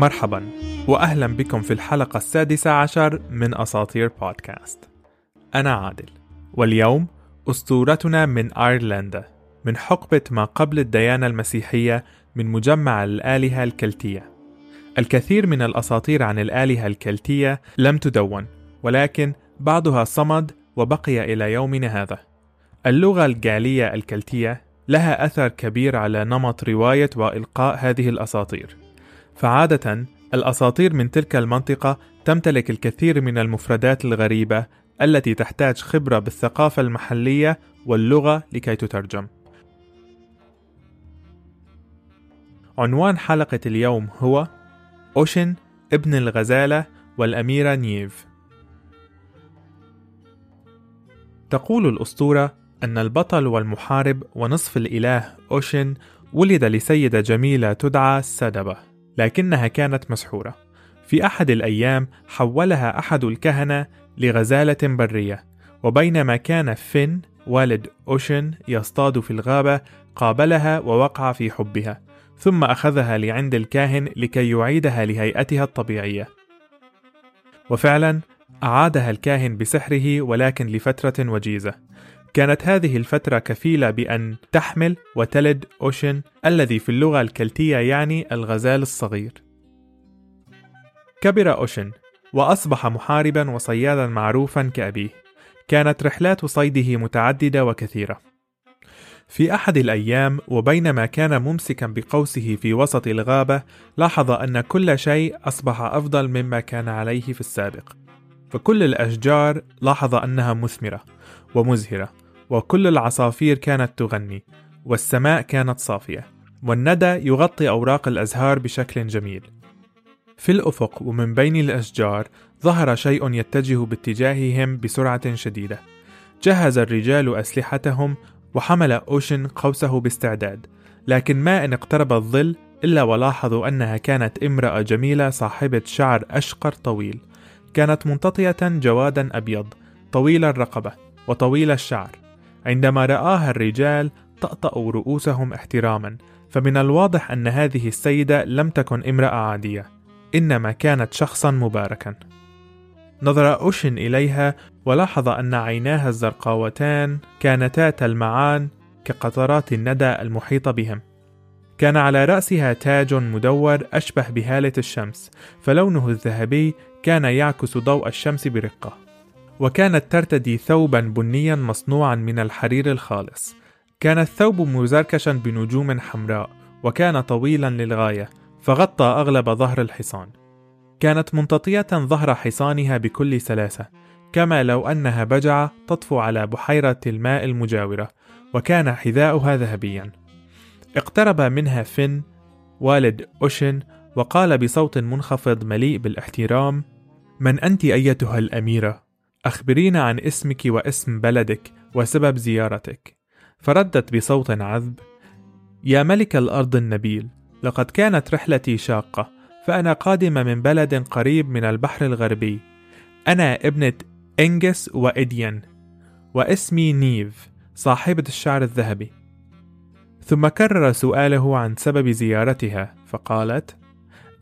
مرحبا واهلا بكم في الحلقة السادسة عشر من أساطير بودكاست. أنا عادل واليوم أسطورتنا من أيرلندا من حقبة ما قبل الديانة المسيحية من مجمع الآلهة الكلتية. الكثير من الأساطير عن الآلهة الكلتية لم تدون ولكن بعضها صمد وبقي إلى يومنا هذا. اللغة الجالية الكلتية لها أثر كبير على نمط رواية وإلقاء هذه الأساطير. فعادة الأساطير من تلك المنطقة تمتلك الكثير من المفردات الغريبة التي تحتاج خبرة بالثقافة المحلية واللغة لكي تترجم. عنوان حلقة اليوم هو أوشن ابن الغزالة والأميرة نيف. تقول الأسطورة أن البطل والمحارب ونصف الإله أوشن ولد لسيدة جميلة تدعى سدبة لكنها كانت مسحورة. في أحد الأيام حولها أحد الكهنة لغزالة برية، وبينما كان فين والد أوشن يصطاد في الغابة قابلها ووقع في حبها، ثم أخذها لعند الكاهن لكي يعيدها لهيئتها الطبيعية. وفعلا أعادها الكاهن بسحره ولكن لفترة وجيزة. كانت هذه الفترة كفيلة بأن تحمل وتلد أوشن الذي في اللغة الكلتية يعني الغزال الصغير. كبر أوشن وأصبح محاربا وصيادا معروفا كأبيه. كانت رحلات صيده متعددة وكثيرة. في أحد الأيام وبينما كان ممسكا بقوسه في وسط الغابة لاحظ أن كل شيء أصبح أفضل مما كان عليه في السابق فكل الأشجار لاحظ أنها مثمرة ومزهرة وكل العصافير كانت تغني والسماء كانت صافية والندى يغطي أوراق الأزهار بشكل جميل. في الأفق ومن بين الأشجار ظهر شيء يتجه باتجاههم بسرعة شديدة. جهز الرجال أسلحتهم وحمل أوشن قوسه باستعداد لكن ما إن اقترب الظل إلا ولاحظوا أنها كانت امرأة جميلة صاحبة شعر أشقر طويل كانت منتطية جوادا أبيض طويل الرقبة وطويل الشعر. عندما رآها الرجال طأطأوا رؤوسهم احتراما فمن الواضح أن هذه السيدة لم تكن امرأة عادية إنما كانت شخصا مباركا. نظر أوشن إليها ولاحظ أن عيناها الزرقاوتان كانتا تلمعان كقطرات الندى المحيطة بهم. كان على رأسها تاج مدور أشبه بهالة الشمس فلونه الذهبي كان يعكس ضوء الشمس برقة. وكانت ترتدي ثوبا بنيا مصنوعا من الحرير الخالص. كان الثوب مزركشا بنجوم حمراء وكان طويلا للغاية فغطى أغلب ظهر الحصان. كانت منتطية ظهر حصانها بكل سلاسة كما لو أنها بجعة تطفو على بحيرة الماء المجاورة وكان حذاؤها ذهبيا. اقترب منها فين والد أوشن وقال بصوت منخفض مليء بالاحترام من أنت أيتها الأميرة؟ أخبرينا عن اسمك واسم بلدك وسبب زيارتك. فردت بصوت عذب يا ملك الأرض النبيل لقد كانت رحلتي شاقة فأنا قادمة من بلد قريب من البحر الغربي. أنا ابنة إنجس وإديان واسمي نيف صاحبة الشعر الذهبي. ثم كرر سؤاله عن سبب زيارتها فقالت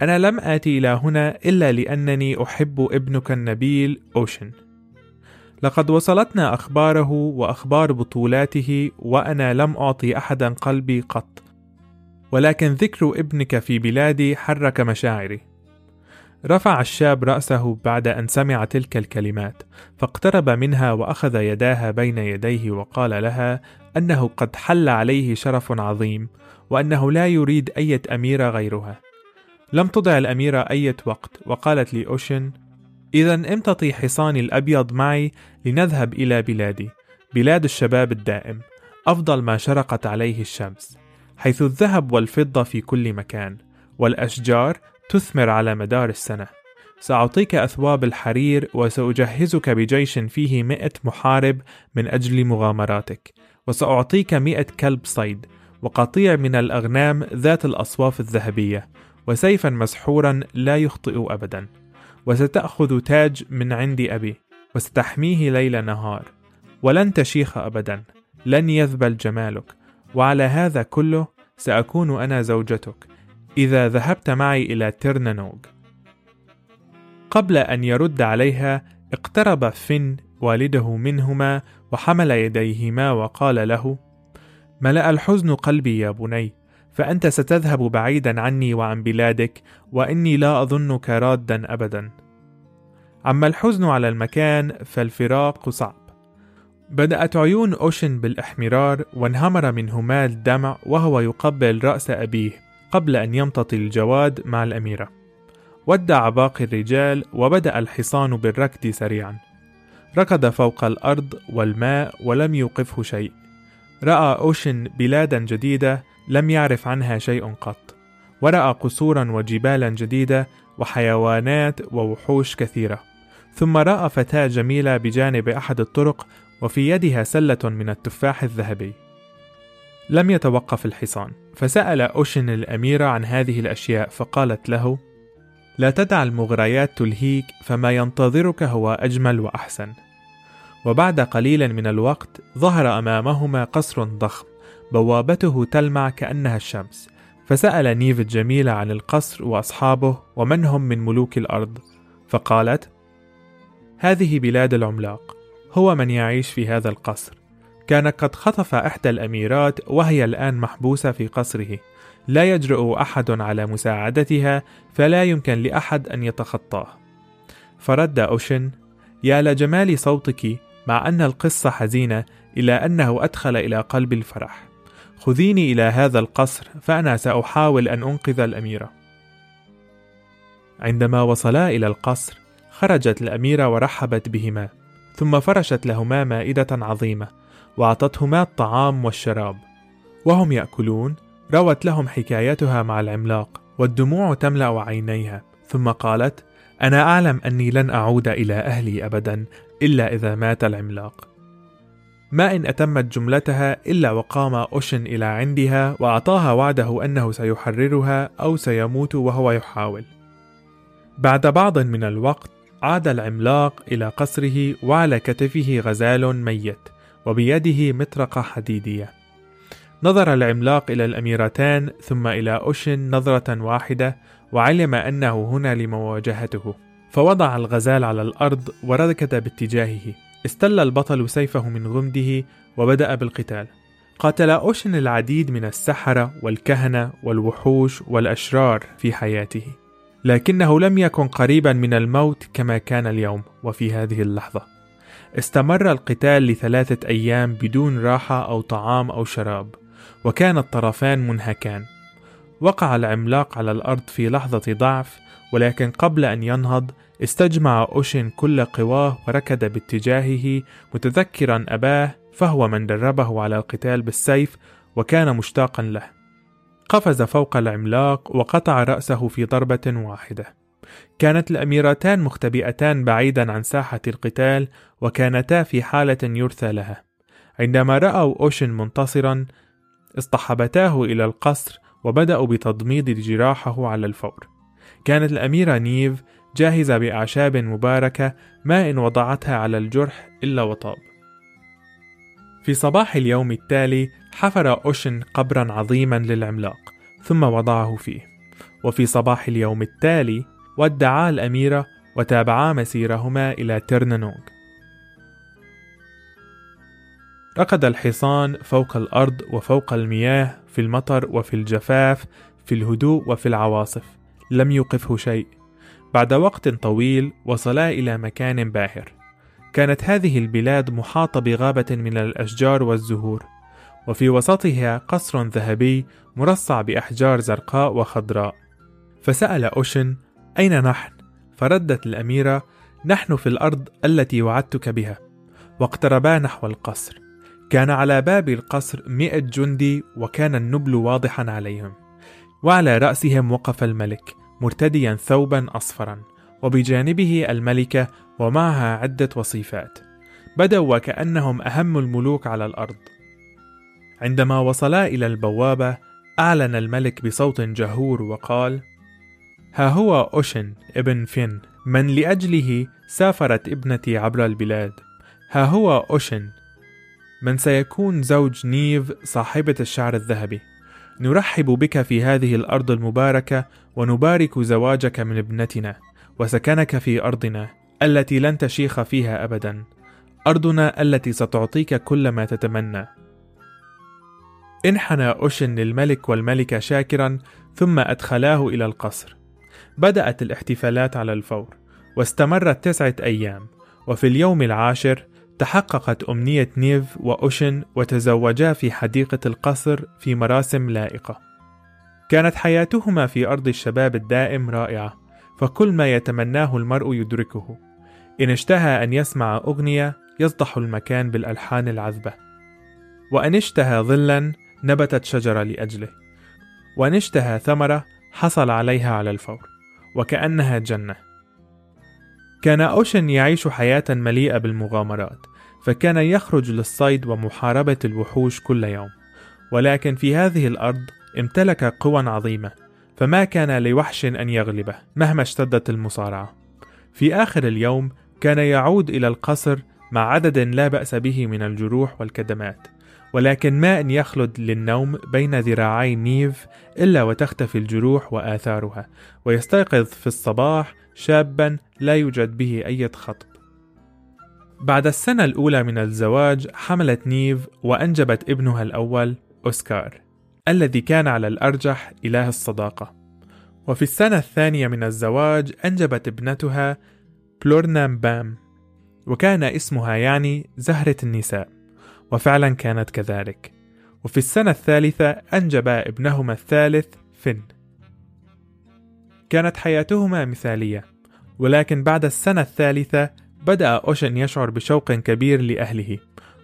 أنا لم آتي إلى هنا إلا لأنني أحب ابنك النبيل أوشن. لقد وصلتنا أخباره وأخبار بطولاته وأنا لم أعطي أحدا قلبي قط. ولكن ذكر ابنك في بلادي حرك مشاعري. رفع الشاب رأسه بعد أن سمع تلك الكلمات فاقترب منها وأخذ يداها بين يديه وقال لها أنه قد حل عليه شرف عظيم وأنه لا يريد أية أميرة غيرها. لم تضع الأميرة أية وقت وقالت لأوشن إذا امتطي حصاني الأبيض معي لنذهب إلى بلادي؟ بلاد الشباب الدائم أفضل ما شرقت عليه الشمس حيث الذهب والفضة في كل مكان والأشجار تثمر على مدار السنة. سأعطيك أثواب الحرير وسأجهزك بجيش فيه مئة محارب من أجل مغامراتك وسأعطيك مئة كلب صيد وقطيع من الأغنام ذات الأصواف الذهبية وسيفا مسحورا لا يخطئ أبدا. وستأخذ تاج من عند أبي وستحميه ليل نهار. ولن تشيخ أبدا لن يذبل جمالك. وعلى هذا كله سأكون أنا زوجتك إذا ذهبت معي إلى تيرنانوغ قبل أن يرد عليها اقترب فين والده منهما وحمل يديهما وقال له ملأ الحزن قلبي يا بني فأنت ستذهب بعيدا عني وعن بلادك وإني لا أظنك رادا أبدا. أما الحزن على المكان فالفراق صعب. بدأت عيون أوشن بالإحمرار وانهمر منهما الدمع وهو يقبل رأس أبيه قبل أن يمتطي الجواد مع الأميرة. ودع باقي الرجال وبدأ الحصان بالركض سريعا. ركض فوق الأرض والماء ولم يوقفه شيء. رأى أوشن بلادا جديدة لم يعرف عنها شيء قط. ورأى قصورا وجبالا جديدة وحيوانات ووحوش كثيرة. ثم رأى فتاة جميلة بجانب أحد الطرق وفي يدها سلة من التفاح الذهبي. لم يتوقف الحصان فسأل أوشن الأميرة عن هذه الأشياء فقالت له لا تدع المغريات تلهيك فما ينتظرك هو أجمل وأحسن. وبعد قليل من الوقت ظهر أمامهما قصر ضخم. بوابته تلمع كأنها الشمس. فسأل نيف الجميلة عن القصر وأصحابه ومن هم من ملوك الأرض. فقالت هذه بلاد العملاق. هو من يعيش في هذا القصر. كان قد خطف إحدى الأميرات وهي الآن محبوسة في قصره. لا يجرؤ أحد على مساعدتها فلا يمكن لأحد أن يتخطاه. فرد أوشن يا لجمال صوتك مع أن القصة حزينة إلا أنه أدخل إلى قلب الفرح. خذيني إلى هذا القصر فأنا سأحاول أن أنقذ الأميرة. عندما وصلا إلى القصر خرجت الأميرة ورحبت بهما ثم فرشت لهما مائدة عظيمة وأعطتهما الطعام والشراب. وهم يأكلون روت لهم حكايتها مع العملاق والدموع تملأ عينيها ثم قالت أنا أعلم أني لن أعود إلى أهلي أبدا إلا إذا مات العملاق. ما إن أتمت جملتها إلا وقام أوشن إلى عندها وأعطاها وعده أنه سيحررها أو سيموت وهو يحاول. بعد بعض من الوقت عاد العملاق إلى قصره وعلى كتفه غزال ميت وبيده مطرقة حديدية. نظر العملاق إلى الأميرتان ثم إلى أوشن نظرة واحدة وعلم أنه هنا لمواجهته. فوضع الغزال على الأرض وركض باتجاهه. استل البطل سيفه من غمده وبدأ بالقتال. قاتل أوشن العديد من السحرة والكهنة والوحوش والأشرار في حياته لكنه لم يكن قريبا من الموت كما كان اليوم وفي هذه اللحظة. استمر القتال لثلاثة أيام بدون راحة أو طعام أو شراب وكان الطرفان منهكان. وقع العملاق على الأرض في لحظة ضعف ولكن قبل أن ينهض استجمع أوشن كل قواه وركض باتجاهه متذكرا أباه فهو من دربه على القتال بالسيف وكان مشتاقا له. قفز فوق العملاق وقطع رأسه في ضربة واحدة. كانت الأميرتان مختبئتان بعيدا عن ساحة القتال وكانتا في حالة يرثى لها. عندما رأوا أوشن منتصرا اصطحبتاه إلى القصر وبدأوا بتضميد جراحه على الفور. كانت الأميرة نيف جاهزة بأعشاب مباركة ما إن وضعتها على الجرح إلا وطاب. في صباح اليوم التالي حفر أوشن قبرا عظيما للعملاق ثم وضعه فيه. وفي صباح اليوم التالي ودعا الأميرة وتابعا مسيرهما إلى ترنانوغ. ركض الحصان فوق الأرض وفوق المياه في المطر وفي الجفاف في الهدوء وفي العواصف. لم يوقفه شيء. بعد وقت طويل وصلا إلى مكان باهر. كانت هذه البلاد محاطة بغابة من الأشجار والزهور. وفي وسطها قصر ذهبي مرصع بأحجار زرقاء وخضراء. فسأل أوشن أين نحن؟ فردت الأميرة نحن في الأرض التي وعدتك بها. واقتربا نحو القصر. كان على باب القصر مئة جندي وكان النبل واضحا عليهم وعلى رأسهم وقف الملك مرتديا ثوبا أصفرا وبجانبه الملكة ومعها عدة وصيفات. بدوا وكأنهم أهم الملوك على الأرض. عندما وصلا إلى البوابة أعلن الملك بصوت جهور وقال ها هو أوشن ابن فين من لأجله سافرت ابنتي عبر البلاد. ها هو أوشن من سيكون زوج نيف صاحبة الشعر الذهبي. نرحب بك في هذه الأرض المباركة ونبارك زواجك من ابنتنا وسكنك في أرضنا التي لن تشيخ فيها أبدا. أرضنا التي ستعطيك كل ما تتمنى. انحنى أوشن للملك والملكة شاكرا ثم أدخلاه إلى القصر. بدأت الاحتفالات على الفور واستمرت تسعة أيام وفي اليوم العاشر تحققت أمنية نيف وأوشن وتزوجا في حديقة القصر في مراسم لائقة. كانت حياتهما في أرض الشباب الدائم رائعة فكل ما يتمناه المرء يدركه. إن اشتهى أن يسمع أغنية يصدح المكان بالألحان العذبة. وأن اشتهى ظلا نبتت شجرة لأجله. وأن اشتهى ثمرة حصل عليها على الفور. وكأنها جنة. كان أوشن يعيش حياة مليئة بالمغامرات فكان يخرج للصيد ومحاربة الوحوش كل يوم. ولكن في هذه الأرض امتلك قوى عظيمة فما كان لوحش أن يغلبه مهما اشتدت المصارعة. في آخر اليوم كان يعود إلى القصر مع عدد لا بأس به من الجروح والكدمات. ولكن ما أن يخلد للنوم بين ذراعي نيف إلا وتختفي الجروح وآثارها ويستيقظ في الصباح شابا لا يوجد به أي خطب. بعد السنة الأولى من الزواج حملت نيف وأنجبت ابنها الأول أوسكار الذي كان على الأرجح إله الصداقة. وفي السنة الثانية من الزواج أنجبت ابنتها بلورنام بام وكان اسمها يعني زهرة النساء. وفعلا كانت كذلك. وفي السنة الثالثة أنجبا ابنهما الثالث فين كانت حياتهما مثالية ولكن بعد السنة الثالثة بدأ أوشن يشعر بشوق كبير لأهله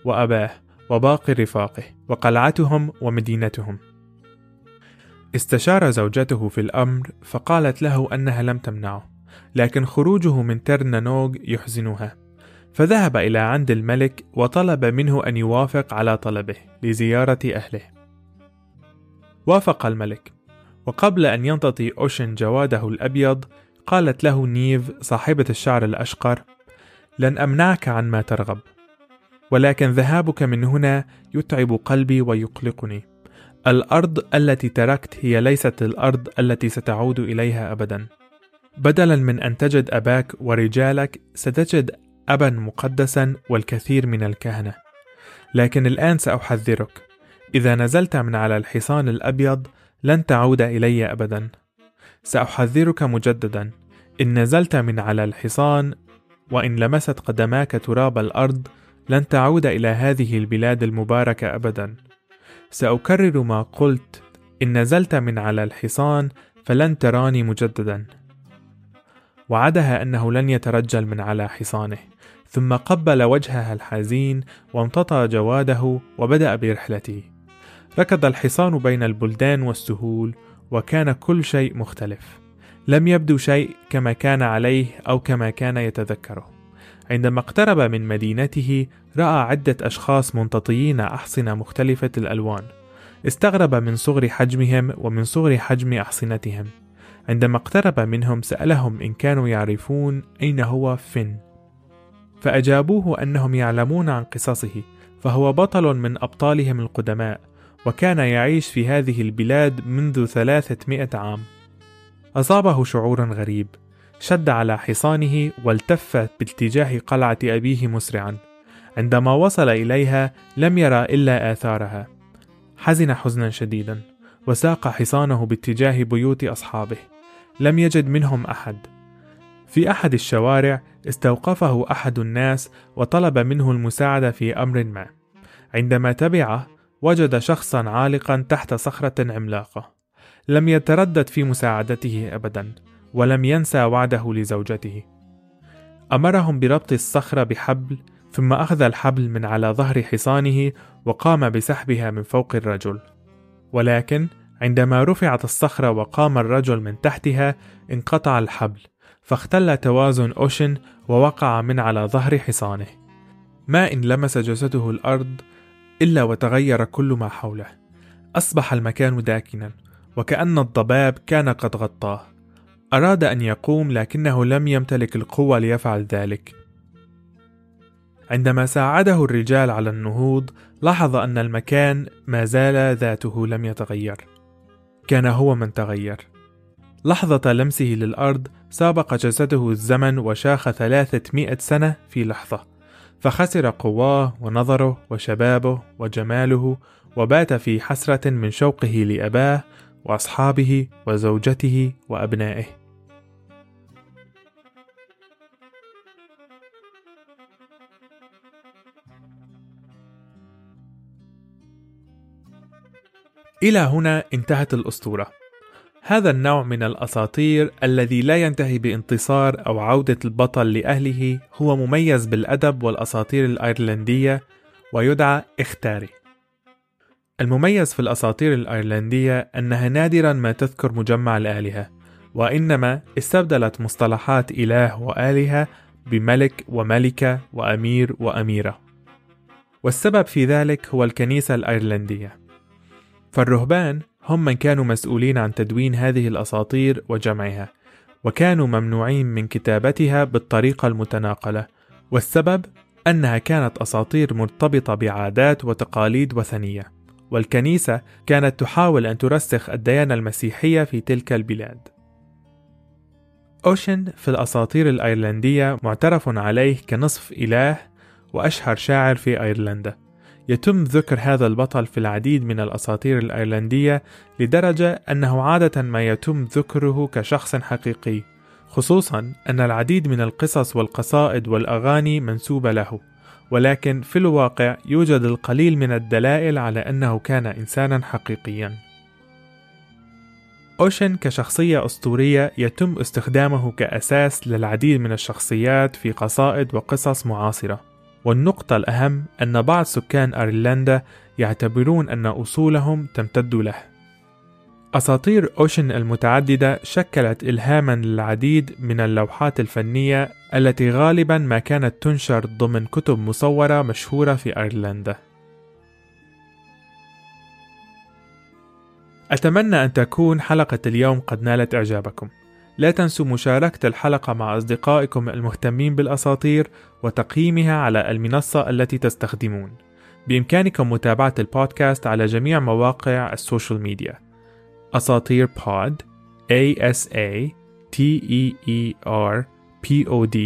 وأباه وباقي رفاقه وقلعتهم ومدينتهم. استشار زوجته في الأمر فقالت له أنها لم تمنعه لكن خروجه من ترنانوغ يحزنها. فذهب إلى عند الملك وطلب منه أن يوافق على طلبه لزيارة أهله. وافق الملك، وقبل أن ينتطي أوشن جواده الأبيض، قالت له نيف صاحبة الشعر الأشقر: لن أمنعك عن ما ترغب، ولكن ذهابك من هنا يتعب قلبي ويقلقني. الأرض التي تركت هي ليست الأرض التي ستعود إليها أبدا. بدلا من أن تجد أباك ورجالك ستجد أبا مقدسا والكثير من الكهنة. لكن الآن سأحذرك. إذا نزلت من على الحصان الأبيض لن تعود إلي أبدا. سأحذرك مجددا. إن نزلت من على الحصان وإن لمست قدماك تراب الأرض لن تعود إلى هذه البلاد المباركة أبدا. سأكرر ما قلت. إن نزلت من على الحصان فلن تراني مجددا. وعدها أنه لن يترجل من على حصانه ثم قبل وجهها الحزين وامتطى جواده وبدأ برحلته. ركض الحصان بين البلدان والسهول وكان كل شيء مختلف. لم يبدو شيء كما كان عليه أو كما كان يتذكره. عندما اقترب من مدينته رأى عدة أشخاص منتطيين أحصنة مختلفة الألوان. استغرب من صغر حجمهم ومن صغر حجم أحصنتهم. عندما اقترب منهم سألهم إن كانوا يعرفون أين هو فين. فأجابوه أنهم يعلمون عن قصصه فهو بطل من أبطالهم القدماء وكان يعيش في هذه البلاد منذ ثلاثة عام. أصابه شعور غريب شد على حصانه والتف باتجاه قلعة أبيه مسرعا. عندما وصل إليها لم يرى إلا آثارها. حزن حزنا شديدا وساق حصانه باتجاه بيوت أصحابه. لم يجد منهم أحد في أحد الشوارع استوقفه أحد الناس وطلب منه المساعدة في أمر ما. عندما تبعه وجد شخصا عالقا تحت صخرة عملاقة. لم يتردد في مساعدته أبدا، ولم ينسى وعده لزوجته. أمرهم بربط الصخرة بحبل، ثم أخذ الحبل من على ظهر حصانه وقام بسحبها من فوق الرجل. ولكن عندما رفعت الصخرة وقام الرجل من تحتها انقطع الحبل فاختل توازن أوشن ووقع من على ظهر حصانه. ما إن لمس جسده الأرض إلا وتغير كل ما حوله. أصبح المكان داكنا وكأن الضباب كان قد غطاه. أراد أن يقوم لكنه لم يمتلك القوة ليفعل ذلك. عندما ساعده الرجال على النهوض لاحظ أن المكان ما زال ذاته لم يتغير. كان هو من تغير. لحظة لمسه للأرض سابق جسده الزمن وشاخ ثلاثمائة سنة في لحظة. فخسر قواه ونظره وشبابه وجماله وبات في حسرة من شوقه لأباه وأصحابه وزوجته وأبنائه. إلى هنا انتهت الأسطورة. هذا النوع من الأساطير الذي لا ينتهي بانتصار أو عودة البطل لأهله هو مميز بالأدب والأساطير الأيرلندية ويدعى إختاري. المميز في الأساطير الأيرلندية أنها نادرا ما تذكر مجمع الآلهة، وإنما استبدلت مصطلحات إله وآلهة بملك وملكة وأمير وأميرة. والسبب في ذلك هو الكنيسة الأيرلندية. فالرهبان هم من كانوا مسؤولين عن تدوين هذه الأساطير وجمعها، وكانوا ممنوعين من كتابتها بالطريقة المتناقلة، والسبب أنها كانت أساطير مرتبطة بعادات وتقاليد وثنية، والكنيسة كانت تحاول أن ترسخ الديانة المسيحية في تلك البلاد. أوشن في الأساطير الأيرلندية معترف عليه كنصف إله وأشهر شاعر في أيرلندا، يتم ذكر هذا البطل في العديد من الأساطير الأيرلندية لدرجة أنه عادة ما يتم ذكره كشخص حقيقي خصوصا أن العديد من القصص والقصائد والأغاني منسوبة له ولكن في الواقع يوجد القليل من الدلائل على أنه كان إنسانا حقيقيا. أوشن كشخصية أسطورية يتم استخدامه كأساس للعديد من الشخصيات في قصائد وقصص معاصرة. والنقطة الأهم أن بعض سكان أيرلندا يعتبرون أن أصولهم تمتد له. أساطير أوشن المتعددة شكلت إلهاما للعديد من اللوحات الفنية التي غالبا ما كانت تنشر ضمن كتب مصورة مشهورة في أيرلندا. أتمنى أن تكون حلقة اليوم قد نالت إعجابكم. لا تنسوا مشاركة الحلقة مع أصدقائكم المهتمين بالأساطير وتقييمها على المنصة التي تستخدمون. بإمكانكم متابعة البودكاست على جميع مواقع ال social media. أساطير بود A S A T E E R P O D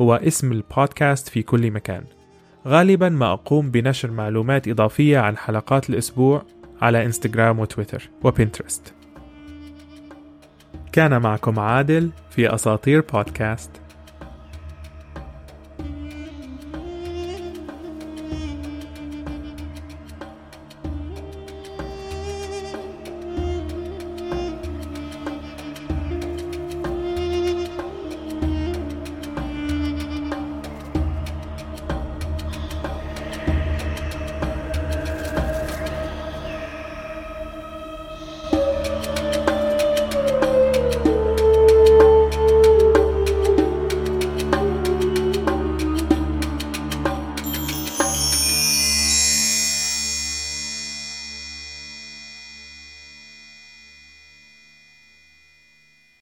هو اسم البودكاست في كل مكان. غالبا ما أقوم بنشر معلومات إضافية عن حلقات الأسبوع على إنستغرام وتويتر وبنترست. كان معكم عادل في أساطير بودكاست.